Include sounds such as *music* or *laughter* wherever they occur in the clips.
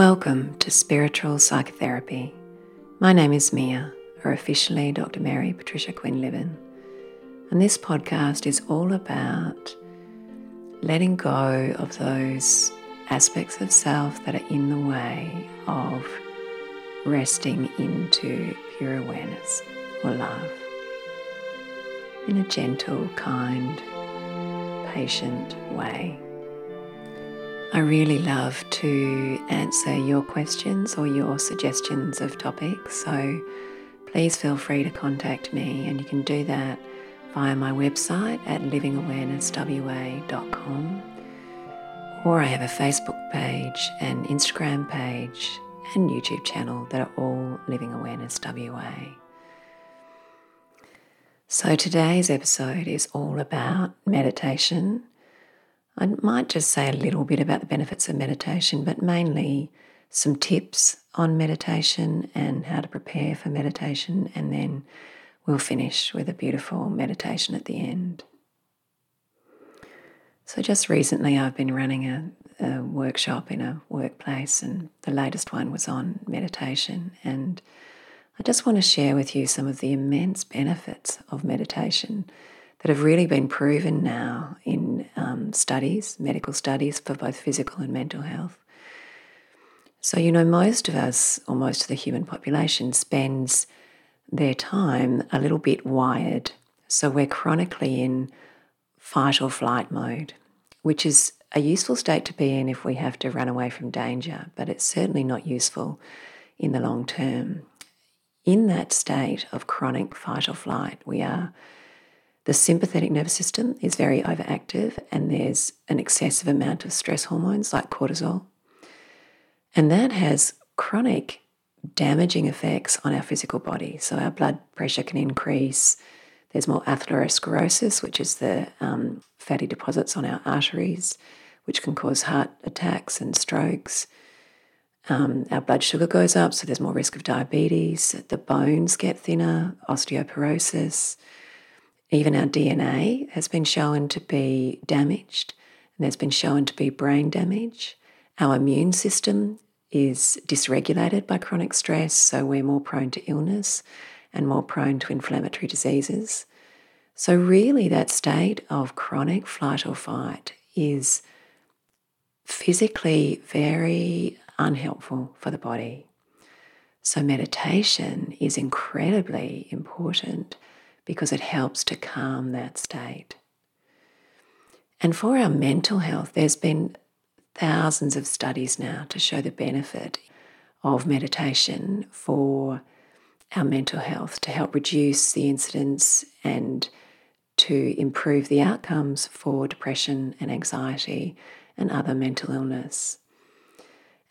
Welcome to Spiritual Psychotherapy. My name is Mia, or officially Dr. Mary Patricia Quinn Quinlivan, and this podcast is all about letting go of those aspects of self that are in the way of resting into pure awareness or love in a gentle, kind, patient way. I really love to answer your questions or your suggestions of topics, so please feel free to contact me, and you can do that via my website at livingawarenesswa.com. Or I have a Facebook page, an Instagram page, and YouTube channel that are all Living Awareness WA. So today's episode is all about meditation I might just say a little bit about the benefits of meditation, but mainly some tips on meditation and how to prepare for meditation, and then we'll finish with a beautiful meditation at the end. So, just recently, I've been running a, a workshop in a workplace, and the latest one was on meditation. And I just want to share with you some of the immense benefits of meditation that have really been proven now in um, studies, medical studies for both physical and mental health. So, you know, most of us, or most of the human population, spends their time a little bit wired. So, we're chronically in fight or flight mode, which is a useful state to be in if we have to run away from danger, but it's certainly not useful in the long term. In that state of chronic fight or flight, we are the sympathetic nervous system is very overactive, and there's an excessive amount of stress hormones like cortisol. And that has chronic damaging effects on our physical body. So our blood pressure can increase. There's more atherosclerosis, which is the um, fatty deposits on our arteries, which can cause heart attacks and strokes. Um, our blood sugar goes up, so there's more risk of diabetes. The bones get thinner, osteoporosis. Even our DNA has been shown to be damaged, and there's been shown to be brain damage. Our immune system is dysregulated by chronic stress, so we're more prone to illness and more prone to inflammatory diseases. So, really, that state of chronic flight or fight is physically very unhelpful for the body. So, meditation is incredibly important because it helps to calm that state. And for our mental health, there's been thousands of studies now to show the benefit of meditation for our mental health to help reduce the incidence and to improve the outcomes for depression and anxiety and other mental illness.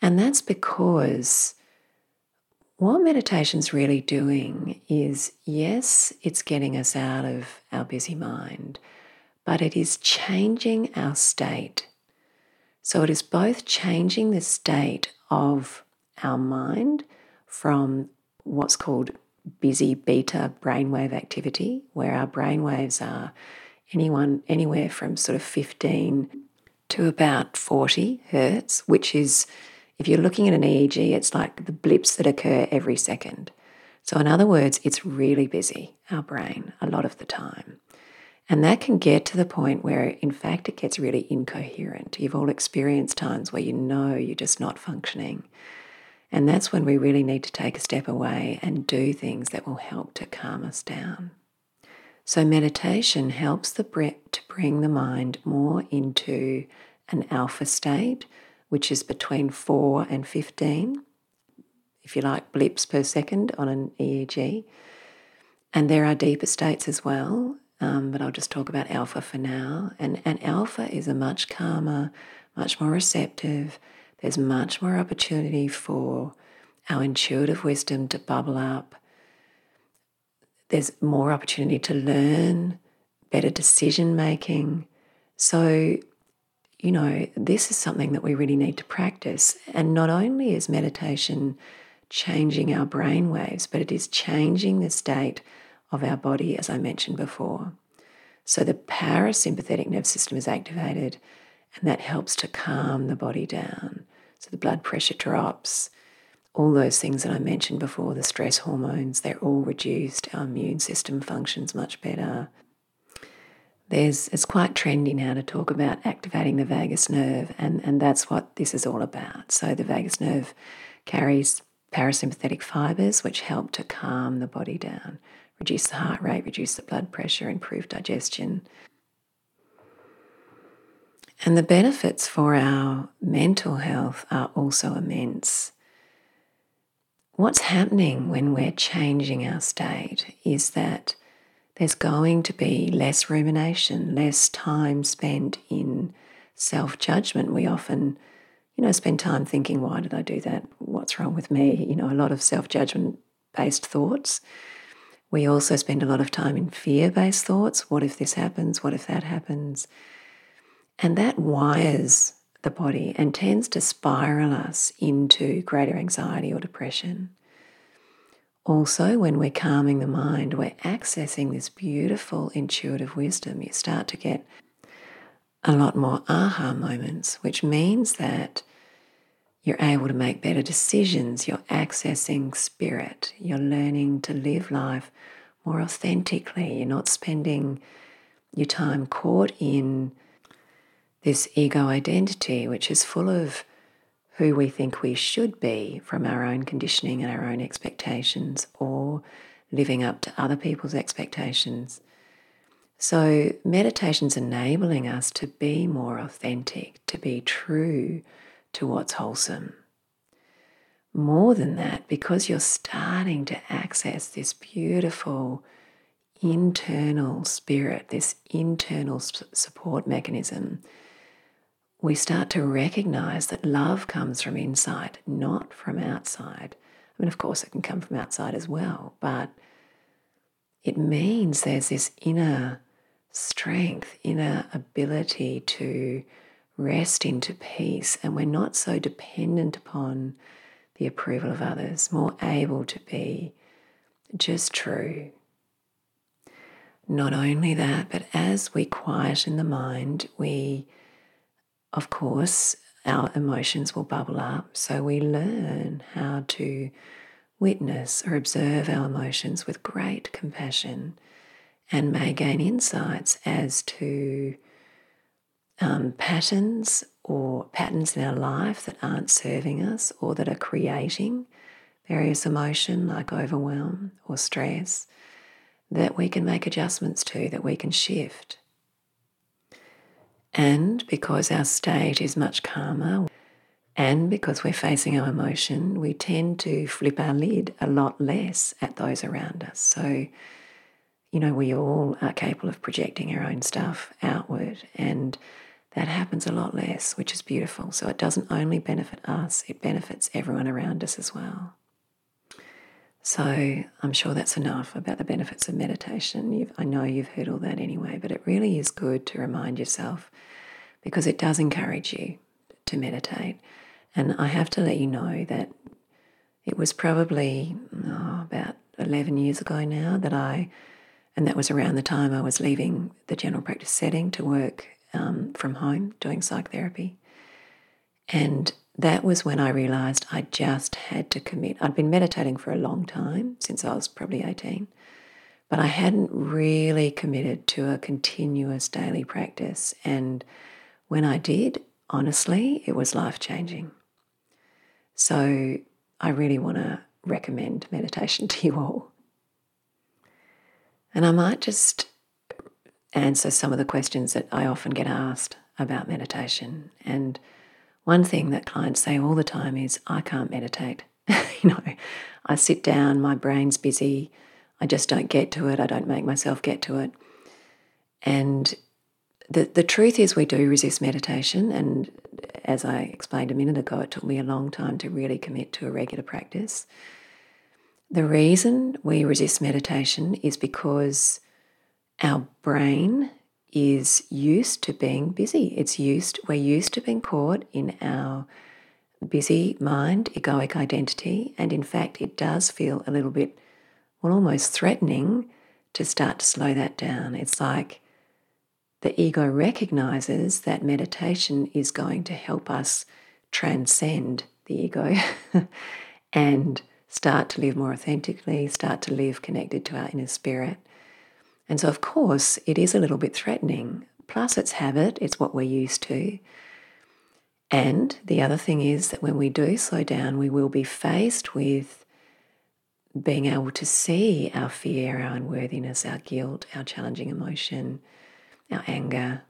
And that's because what meditation's really doing is yes, it's getting us out of our busy mind, but it is changing our state. So it is both changing the state of our mind from what's called busy beta brainwave activity, where our brainwaves are anyone anywhere from sort of 15 to about 40 hertz, which is if you're looking at an EEG, it's like the blips that occur every second. So, in other words, it's really busy, our brain, a lot of the time. And that can get to the point where, in fact, it gets really incoherent. You've all experienced times where you know you're just not functioning. And that's when we really need to take a step away and do things that will help to calm us down. So, meditation helps the breath to bring the mind more into an alpha state, which is between 4 and 15, if you like, blips per second on an EEG. And there are deeper states as well, um, but I'll just talk about alpha for now. And, and alpha is a much calmer, much more receptive. There's much more opportunity for our intuitive wisdom to bubble up. There's more opportunity to learn, better decision making. So you know, this is something that we really need to practice. And not only is meditation changing our brain waves, but it is changing the state of our body, as I mentioned before. So the parasympathetic nervous system is activated, and that helps to calm the body down. So the blood pressure drops, all those things that I mentioned before, the stress hormones, they're all reduced. Our immune system functions much better. There's, it's quite trendy now to talk about activating the vagus nerve, and, and that's what this is all about. So, the vagus nerve carries parasympathetic fibers, which help to calm the body down, reduce the heart rate, reduce the blood pressure, improve digestion. And the benefits for our mental health are also immense. What's happening when we're changing our state is that there's going to be less rumination, less time spent in self judgment. We often, you know, spend time thinking, why did I do that? What's wrong with me? You know, a lot of self judgment based thoughts. We also spend a lot of time in fear based thoughts. What if this happens? What if that happens? And that wires the body and tends to spiral us into greater anxiety or depression. Also, when we're calming the mind, we're accessing this beautiful intuitive wisdom. You start to get a lot more aha moments, which means that you're able to make better decisions. You're accessing spirit. You're learning to live life more authentically. You're not spending your time caught in this ego identity, which is full of who we think we should be from our own conditioning and our own expectations, or living up to other people's expectations. So, meditation's enabling us to be more authentic, to be true to what's wholesome. More than that, because you're starting to access this beautiful internal spirit, this internal support mechanism we start to recognize that love comes from inside, not from outside. I mean, of course, it can come from outside as well, but it means there's this inner strength, inner ability to rest into peace, and we're not so dependent upon the approval of others, more able to be just true. Not only that, but as we quieten the mind, we of course, our emotions will bubble up. So we learn how to witness or observe our emotions with great compassion and may gain insights as to um, patterns or patterns in our life that aren't serving us or that are creating various emotion like overwhelm or stress that we can make adjustments to, that we can shift. And because our state is much calmer, and because we're facing our emotion, we tend to flip our lid a lot less at those around us. So, you know, we all are capable of projecting our own stuff outward, and that happens a lot less, which is beautiful. So, it doesn't only benefit us, it benefits everyone around us as well. So I'm sure that's enough about the benefits of meditation. You've, I know you've heard all that anyway, but it really is good to remind yourself because it does encourage you to meditate. And I have to let you know that it was probably oh, about 11 years ago now that I, and that was around the time I was leaving the general practice setting to work um, from home doing psychotherapy. And that was when I realized I just had to commit. I'd been meditating for a long time, since I was probably 18, but I hadn't really committed to a continuous daily practice. And when I did, honestly, it was life changing. So I really want to recommend meditation *laughs* to you all. And I might just answer some of the questions that I often get asked about meditation. And one thing that clients say all the time is, I can't meditate. *laughs* you know, I sit down, my brain's busy, I just don't get to it, I don't make myself get to it. And the, the truth is, we do resist meditation. And as I explained a minute ago, it took me a long time to really commit to a regular practice. The reason we resist meditation is because our brain is used to being busy. It's used, we're used to being caught in our busy mind, egoic identity. And in fact, it does feel a little bit, well, almost threatening to start to slow that down. It's like the ego recognizes that meditation is going to help us transcend the ego *laughs* and start to live more authentically, start to live connected to our inner spirit. And so, of course, it is a little bit threatening. Plus, it's habit, it's what we're used to. And the other thing is that when we do slow down, we will be faced with being able to see our fear, our unworthiness, our guilt, our challenging emotion, our anger.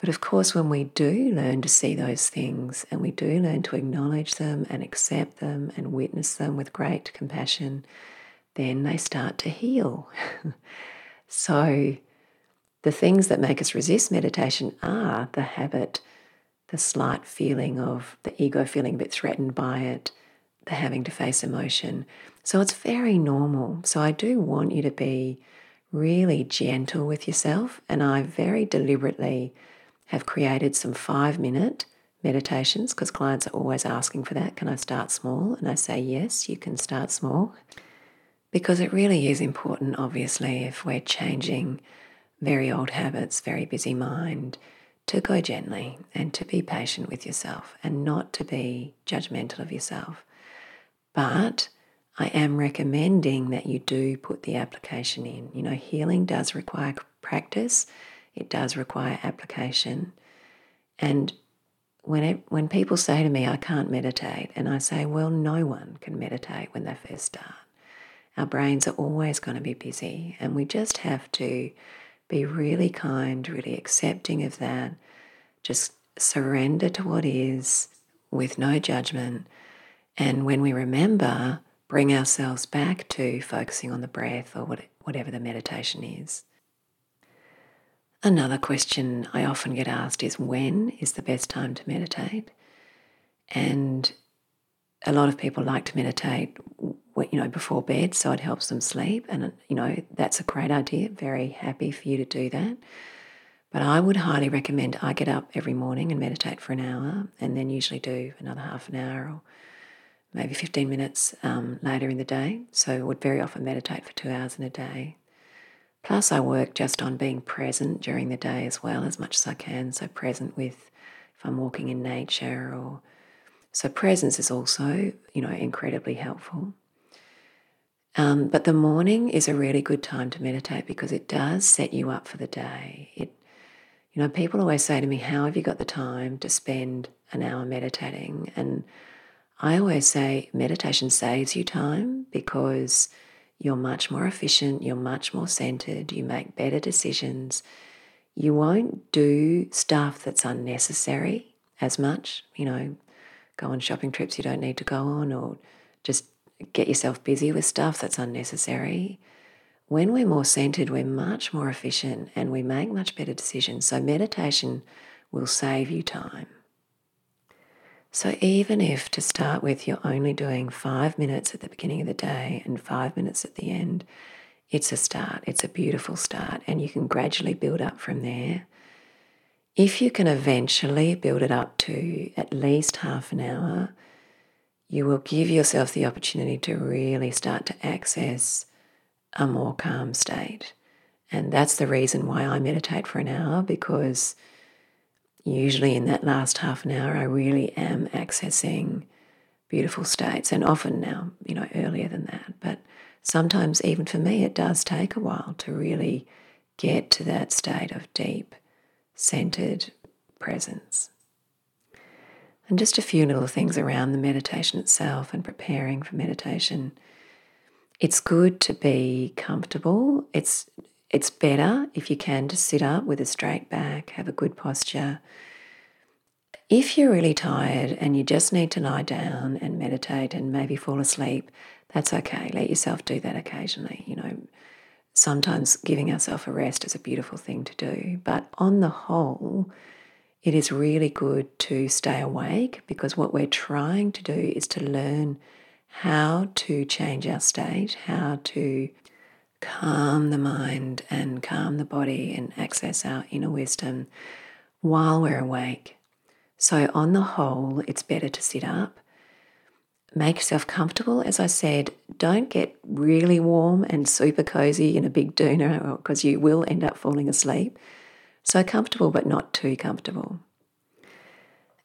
But of course, when we do learn to see those things and we do learn to acknowledge them and accept them and witness them with great compassion, then they start to heal. *laughs* so, the things that make us resist meditation are the habit the slight feeling of the ego feeling a bit threatened by it, the having to face emotion. So it's very normal. So I do want you to be really gentle with yourself. And I very deliberately have created some five minute meditations because clients are always asking for that. Can I start small? And I say, yes, you can start small. Because it really is important, obviously, if we're changing very old habits, very busy mind, to go gently and to be patient with yourself and not to be judgmental of yourself. But I am recommending that you do put the application in. You know, healing does require practice, it does require application. And when, it, when people say to me, I can't meditate, and I say, well, no one can meditate when they first start. Our brains are always going to be busy, and we just have to be really kind, really accepting of that. Just surrender to what is with no judgment. And when we remember, bring ourselves back to focusing on the breath or whatever the meditation is. Another question I often get asked is when is the best time to meditate? And a lot of people like to meditate you know, before bed, so it helps them sleep. And, you know, that's a great idea. Very happy for you to do that. But I would highly recommend I get up every morning and meditate for an hour and then usually do another half an hour or maybe 15 minutes um, later in the day. So I would very often meditate for two hours in a day. Plus, I work just on being present during the day as well, as much as I can. So, present with if I'm walking in nature or so presence is also, you know, incredibly helpful. Um, but the morning is a really good time to meditate because it does set you up for the day. It, you know, people always say to me, "How have you got the time to spend an hour meditating?" And I always say, meditation saves you time because you're much more efficient, you're much more centered, you make better decisions. You won't do stuff that's unnecessary as much, you know, go on shopping trips you don't need to go on or just get yourself busy with stuff that's unnecessary. When we're more centered, we're much more efficient and we make much better decisions. So, meditation will save you time. So, even if to start with you're only doing five minutes at the beginning of the day and five minutes at the end, it's a start. It's a beautiful start, and you can gradually build up from there. If you can eventually build it up to at least half an hour, you will give yourself the opportunity to really start to access a more calm state. And that's the reason why I meditate for an hour because usually in that last half an hour, I really am accessing beautiful states. And often now, you know, earlier than that. But sometimes, even for me, it does take a while to really get to that state of deep, centered presence. And just a few little things around the meditation itself and preparing for meditation. It's good to be comfortable. It's it's better if you can to sit up with a straight back, have a good posture. If you're really tired and you just need to lie down and meditate and maybe fall asleep, that's okay. Let yourself do that occasionally. You know, sometimes giving ourselves a rest is a beautiful thing to do. But on the whole, it is really good to stay awake because what we're trying to do is to learn how to change our state, how to calm the mind and calm the body and access our inner wisdom while we're awake. So, on the whole, it's better to sit up. Make yourself comfortable. As I said, don't get really warm and super cozy in a big doona because you will end up falling asleep. So comfortable, but not too comfortable.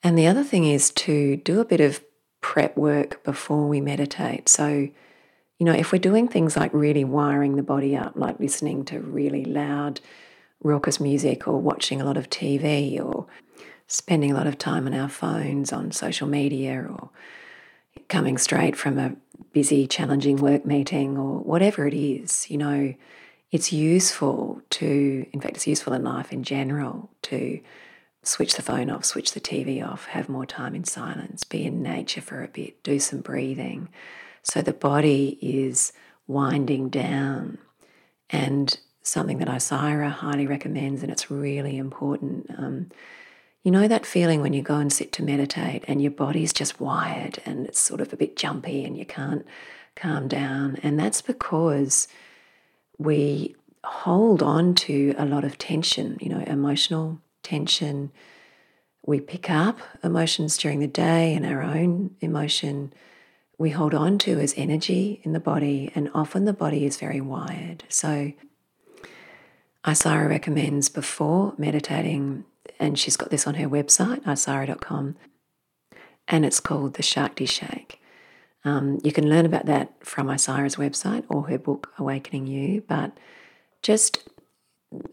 And the other thing is to do a bit of prep work before we meditate. So, you know, if we're doing things like really wiring the body up, like listening to really loud, raucous music, or watching a lot of TV, or spending a lot of time on our phones, on social media, or coming straight from a busy, challenging work meeting, or whatever it is, you know, it's useful to, in fact, it's useful in life in general to switch the phone off, switch the TV off, have more time in silence, be in nature for a bit, do some breathing. So the body is winding down. And something that Isira highly recommends, and it's really important. Um, you know that feeling when you go and sit to meditate and your body's just wired and it's sort of a bit jumpy and you can't calm down? And that's because we hold on to a lot of tension, you know, emotional tension. We pick up emotions during the day and our own emotion we hold on to as energy in the body, and often the body is very wired. So, Isira recommends before meditating, and she's got this on her website, isira.com, and it's called the Shakti Shake. Um, you can learn about that from Isira's website or her book, Awakening You, but just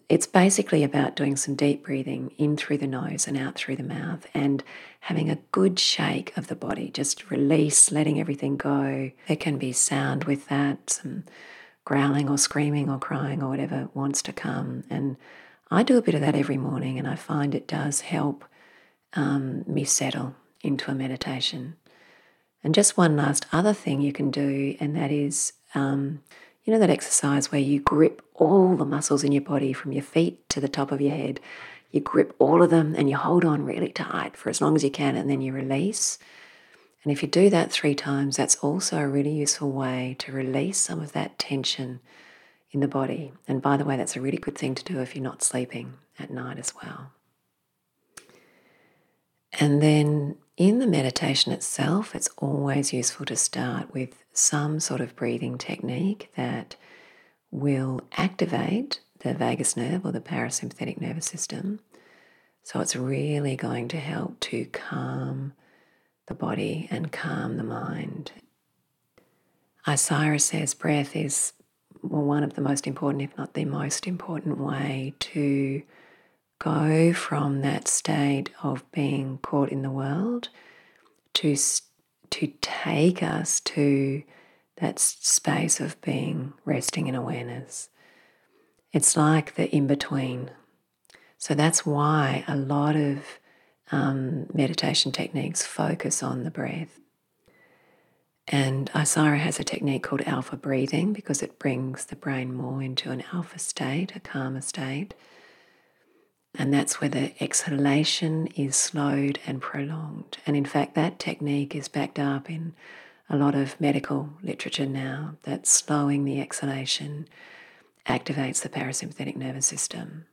it's basically about doing some deep breathing in through the nose and out through the mouth and having a good shake of the body, just release, letting everything go. There can be sound with that, some growling or screaming or crying or whatever wants to come. And I do a bit of that every morning and I find it does help um, me settle into a meditation. And just one last other thing you can do, and that is um, you know that exercise where you grip all the muscles in your body from your feet to the top of your head? You grip all of them and you hold on really tight for as long as you can and then you release. And if you do that three times, that's also a really useful way to release some of that tension in the body. And by the way, that's a really good thing to do if you're not sleeping at night as well. And then in the meditation itself, it's always useful to start with some sort of breathing technique that will activate the vagus nerve or the parasympathetic nervous system. So it's really going to help to calm the body and calm the mind. Isira says breath is well, one of the most important, if not the most important way to go from that state of being caught in the world to, to take us to that space of being resting in awareness. It's like the in between. So that's why a lot of um, meditation techniques focus on the breath. And Isira has a technique called alpha breathing because it brings the brain more into an alpha state, a calmer state. And that's where the exhalation is slowed and prolonged. And in fact, that technique is backed up in a lot of medical literature now that slowing the exhalation activates the parasympathetic nervous system.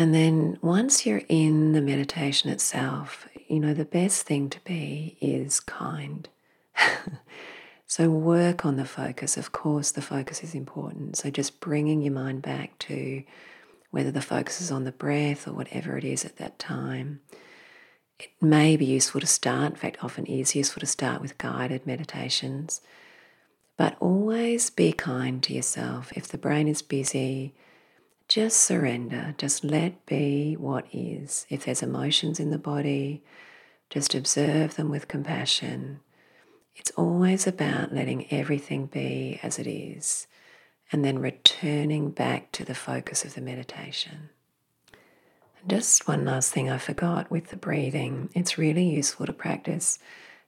And then once you're in the meditation itself, you know, the best thing to be is kind. *laughs* so work on the focus. Of course, the focus is important. So just bringing your mind back to whether the focus is on the breath or whatever it is at that time. It may be useful to start, in fact, often is useful to start with guided meditations. But always be kind to yourself. If the brain is busy, just surrender. Just let be what is. If there's emotions in the body, just observe them with compassion. It's always about letting everything be as it is and then returning back to the focus of the meditation. And just one last thing I forgot with the breathing it's really useful to practice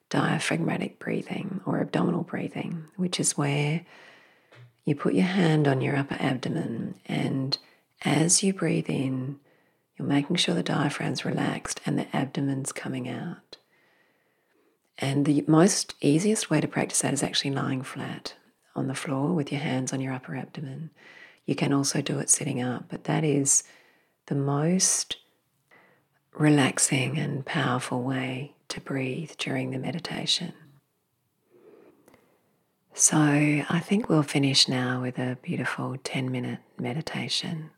diaphragmatic breathing or abdominal breathing, which is where you put your hand on your upper abdomen and as you breathe in, you're making sure the diaphragm's relaxed and the abdomen's coming out. And the most easiest way to practice that is actually lying flat on the floor with your hands on your upper abdomen. You can also do it sitting up, but that is the most relaxing and powerful way to breathe during the meditation. So, I think we'll finish now with a beautiful 10 minute meditation.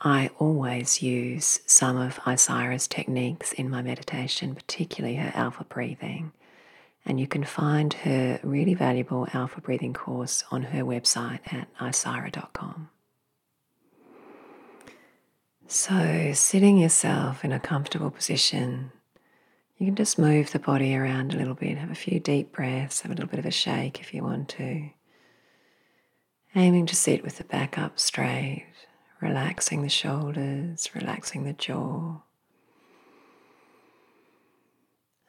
I always use some of Isira's techniques in my meditation, particularly her alpha breathing. And you can find her really valuable alpha breathing course on her website at isira.com. So, sitting yourself in a comfortable position, you can just move the body around a little bit, have a few deep breaths, have a little bit of a shake if you want to. Aiming to sit with the back up straight, relaxing the shoulders, relaxing the jaw.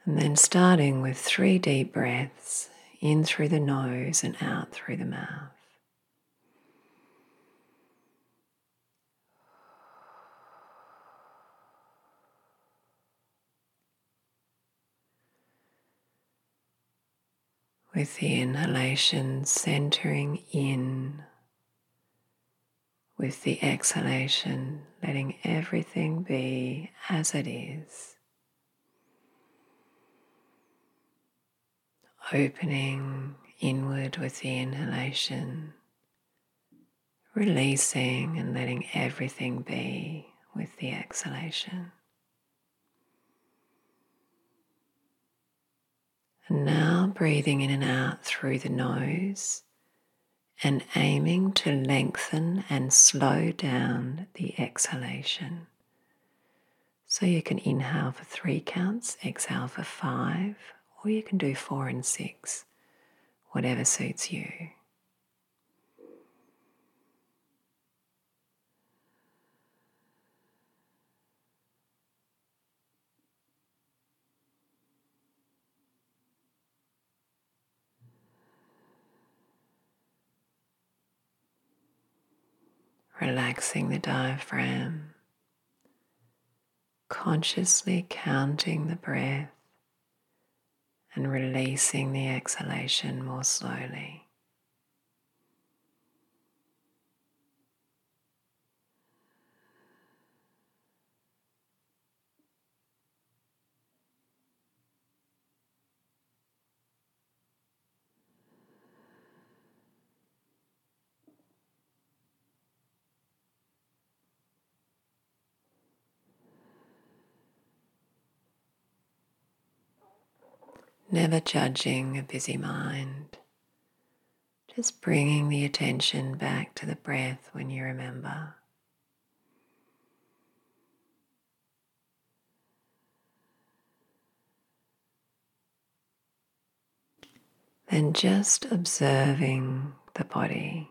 And then starting with three deep breaths in through the nose and out through the mouth. With the inhalation centering in, with the exhalation letting everything be as it is. Opening inward with the inhalation, releasing and letting everything be with the exhalation. And now breathing in and out through the nose and aiming to lengthen and slow down the exhalation. So you can inhale for three counts, exhale for five, or you can do four and six, whatever suits you. Relaxing the diaphragm, consciously counting the breath and releasing the exhalation more slowly. Never judging a busy mind, just bringing the attention back to the breath when you remember. Then just observing the body,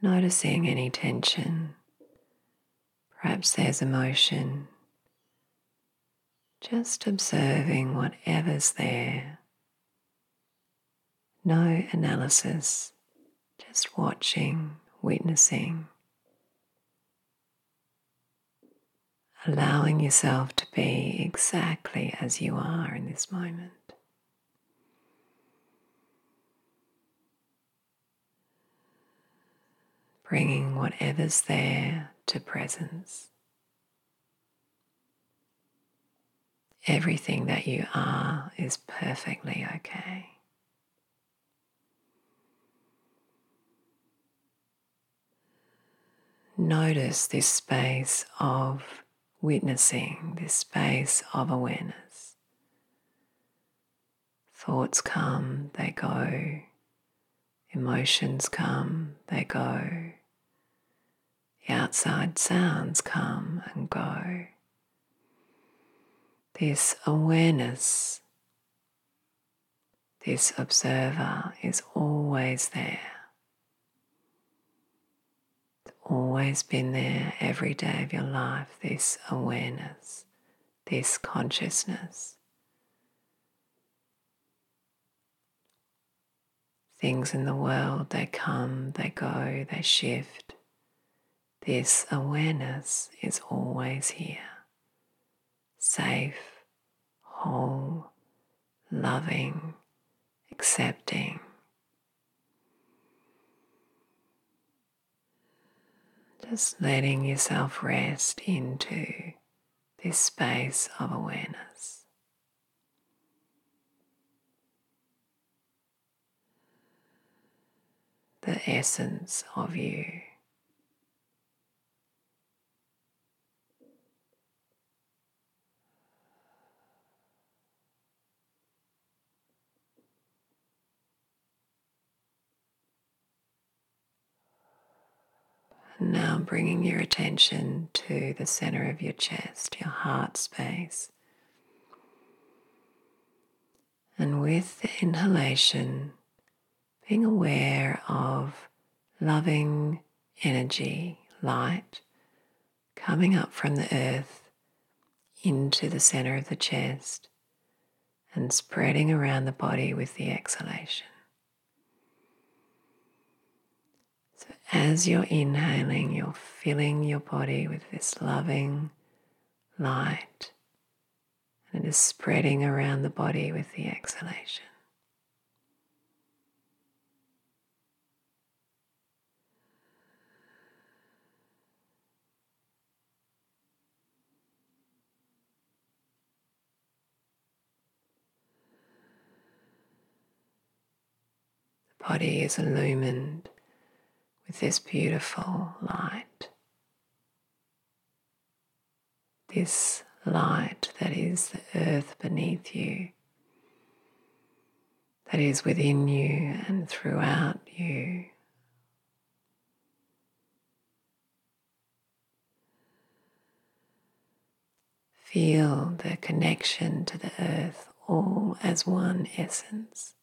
noticing any tension. Perhaps there's emotion just observing whatever's there. No analysis, just watching, witnessing, allowing yourself to be exactly as you are in this moment. Bringing whatever's there to presence. Everything that you are is perfectly okay. Notice this space of witnessing, this space of awareness. Thoughts come, they go. Emotions come, they go. The outside sounds come and go this awareness, this observer is always there. It's always been there every day of your life, this awareness, this consciousness. Things in the world, they come, they go, they shift. This awareness is always here safe, whole, loving, accepting. Just letting yourself rest into this space of awareness. The essence of you. Now bringing your attention to the center of your chest, your heart space. And with the inhalation, being aware of loving energy, light, coming up from the earth into the center of the chest and spreading around the body with the exhalation. So, as you're inhaling, you're filling your body with this loving light, and it is spreading around the body with the exhalation. The body is illumined with this beautiful light. This light that is the earth beneath you, that is within you and throughout you. Feel the connection to the earth all as one essence.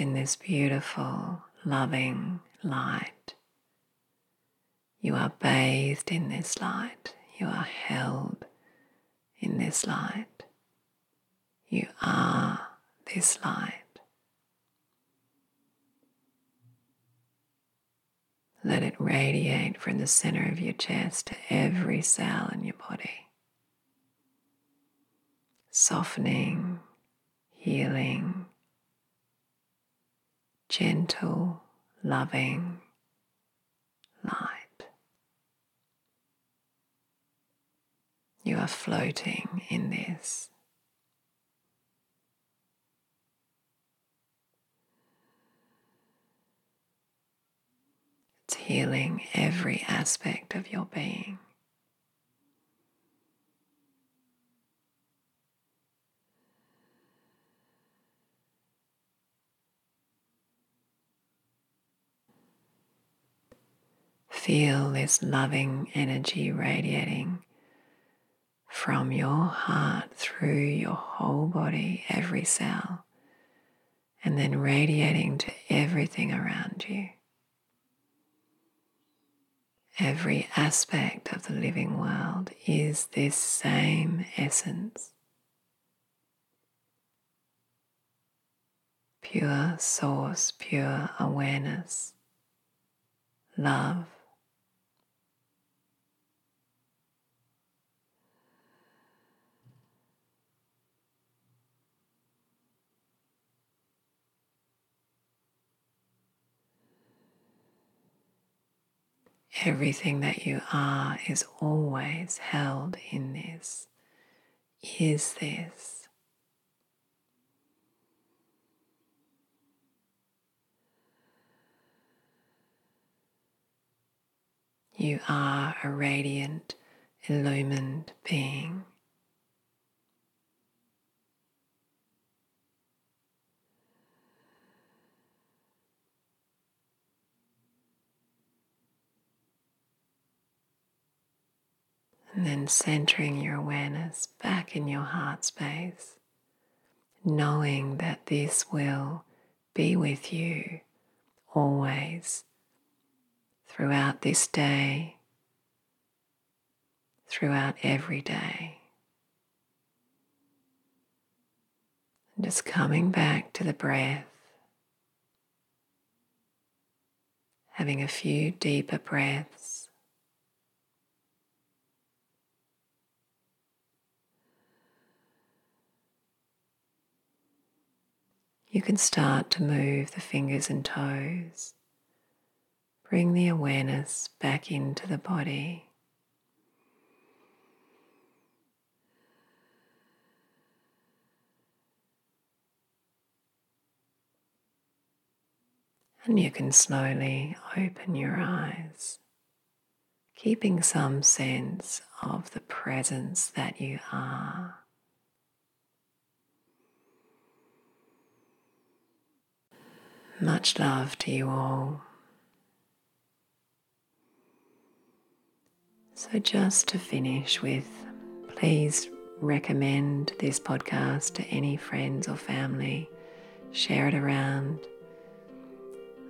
In this beautiful, loving light. You are bathed in this light. You are held in this light. You are this light. Let it radiate from the center of your chest to every cell in your body, softening, healing, gentle, loving light. You are floating in this. It's healing every aspect of your being. Feel this loving energy radiating from your heart through your whole body, every cell, and then radiating to everything around you. Every aspect of the living world is this same essence. Pure source, pure awareness, love, Everything that you are is always held in this, is this. You are a radiant, illumined being. And then centering your awareness back in your heart space, knowing that this will be with you always throughout this day, throughout every day. And just coming back to the breath, having a few deeper breaths. You can start to move the fingers and toes. Bring the awareness back into the body. And you can slowly open your eyes, keeping some sense of the presence that you are Much love to you all. So, just to finish with, please recommend this podcast to any friends or family, share it around.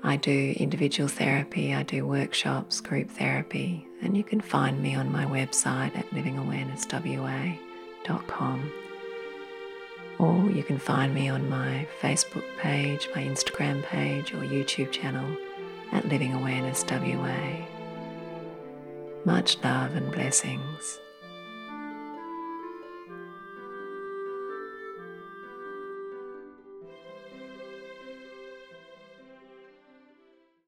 I do individual therapy, I do workshops, group therapy, and you can find me on my website at livingawarenesswa.com. Or you can find me on my Facebook page, my Instagram page, or YouTube channel at Living Awareness WA. Much love and blessings.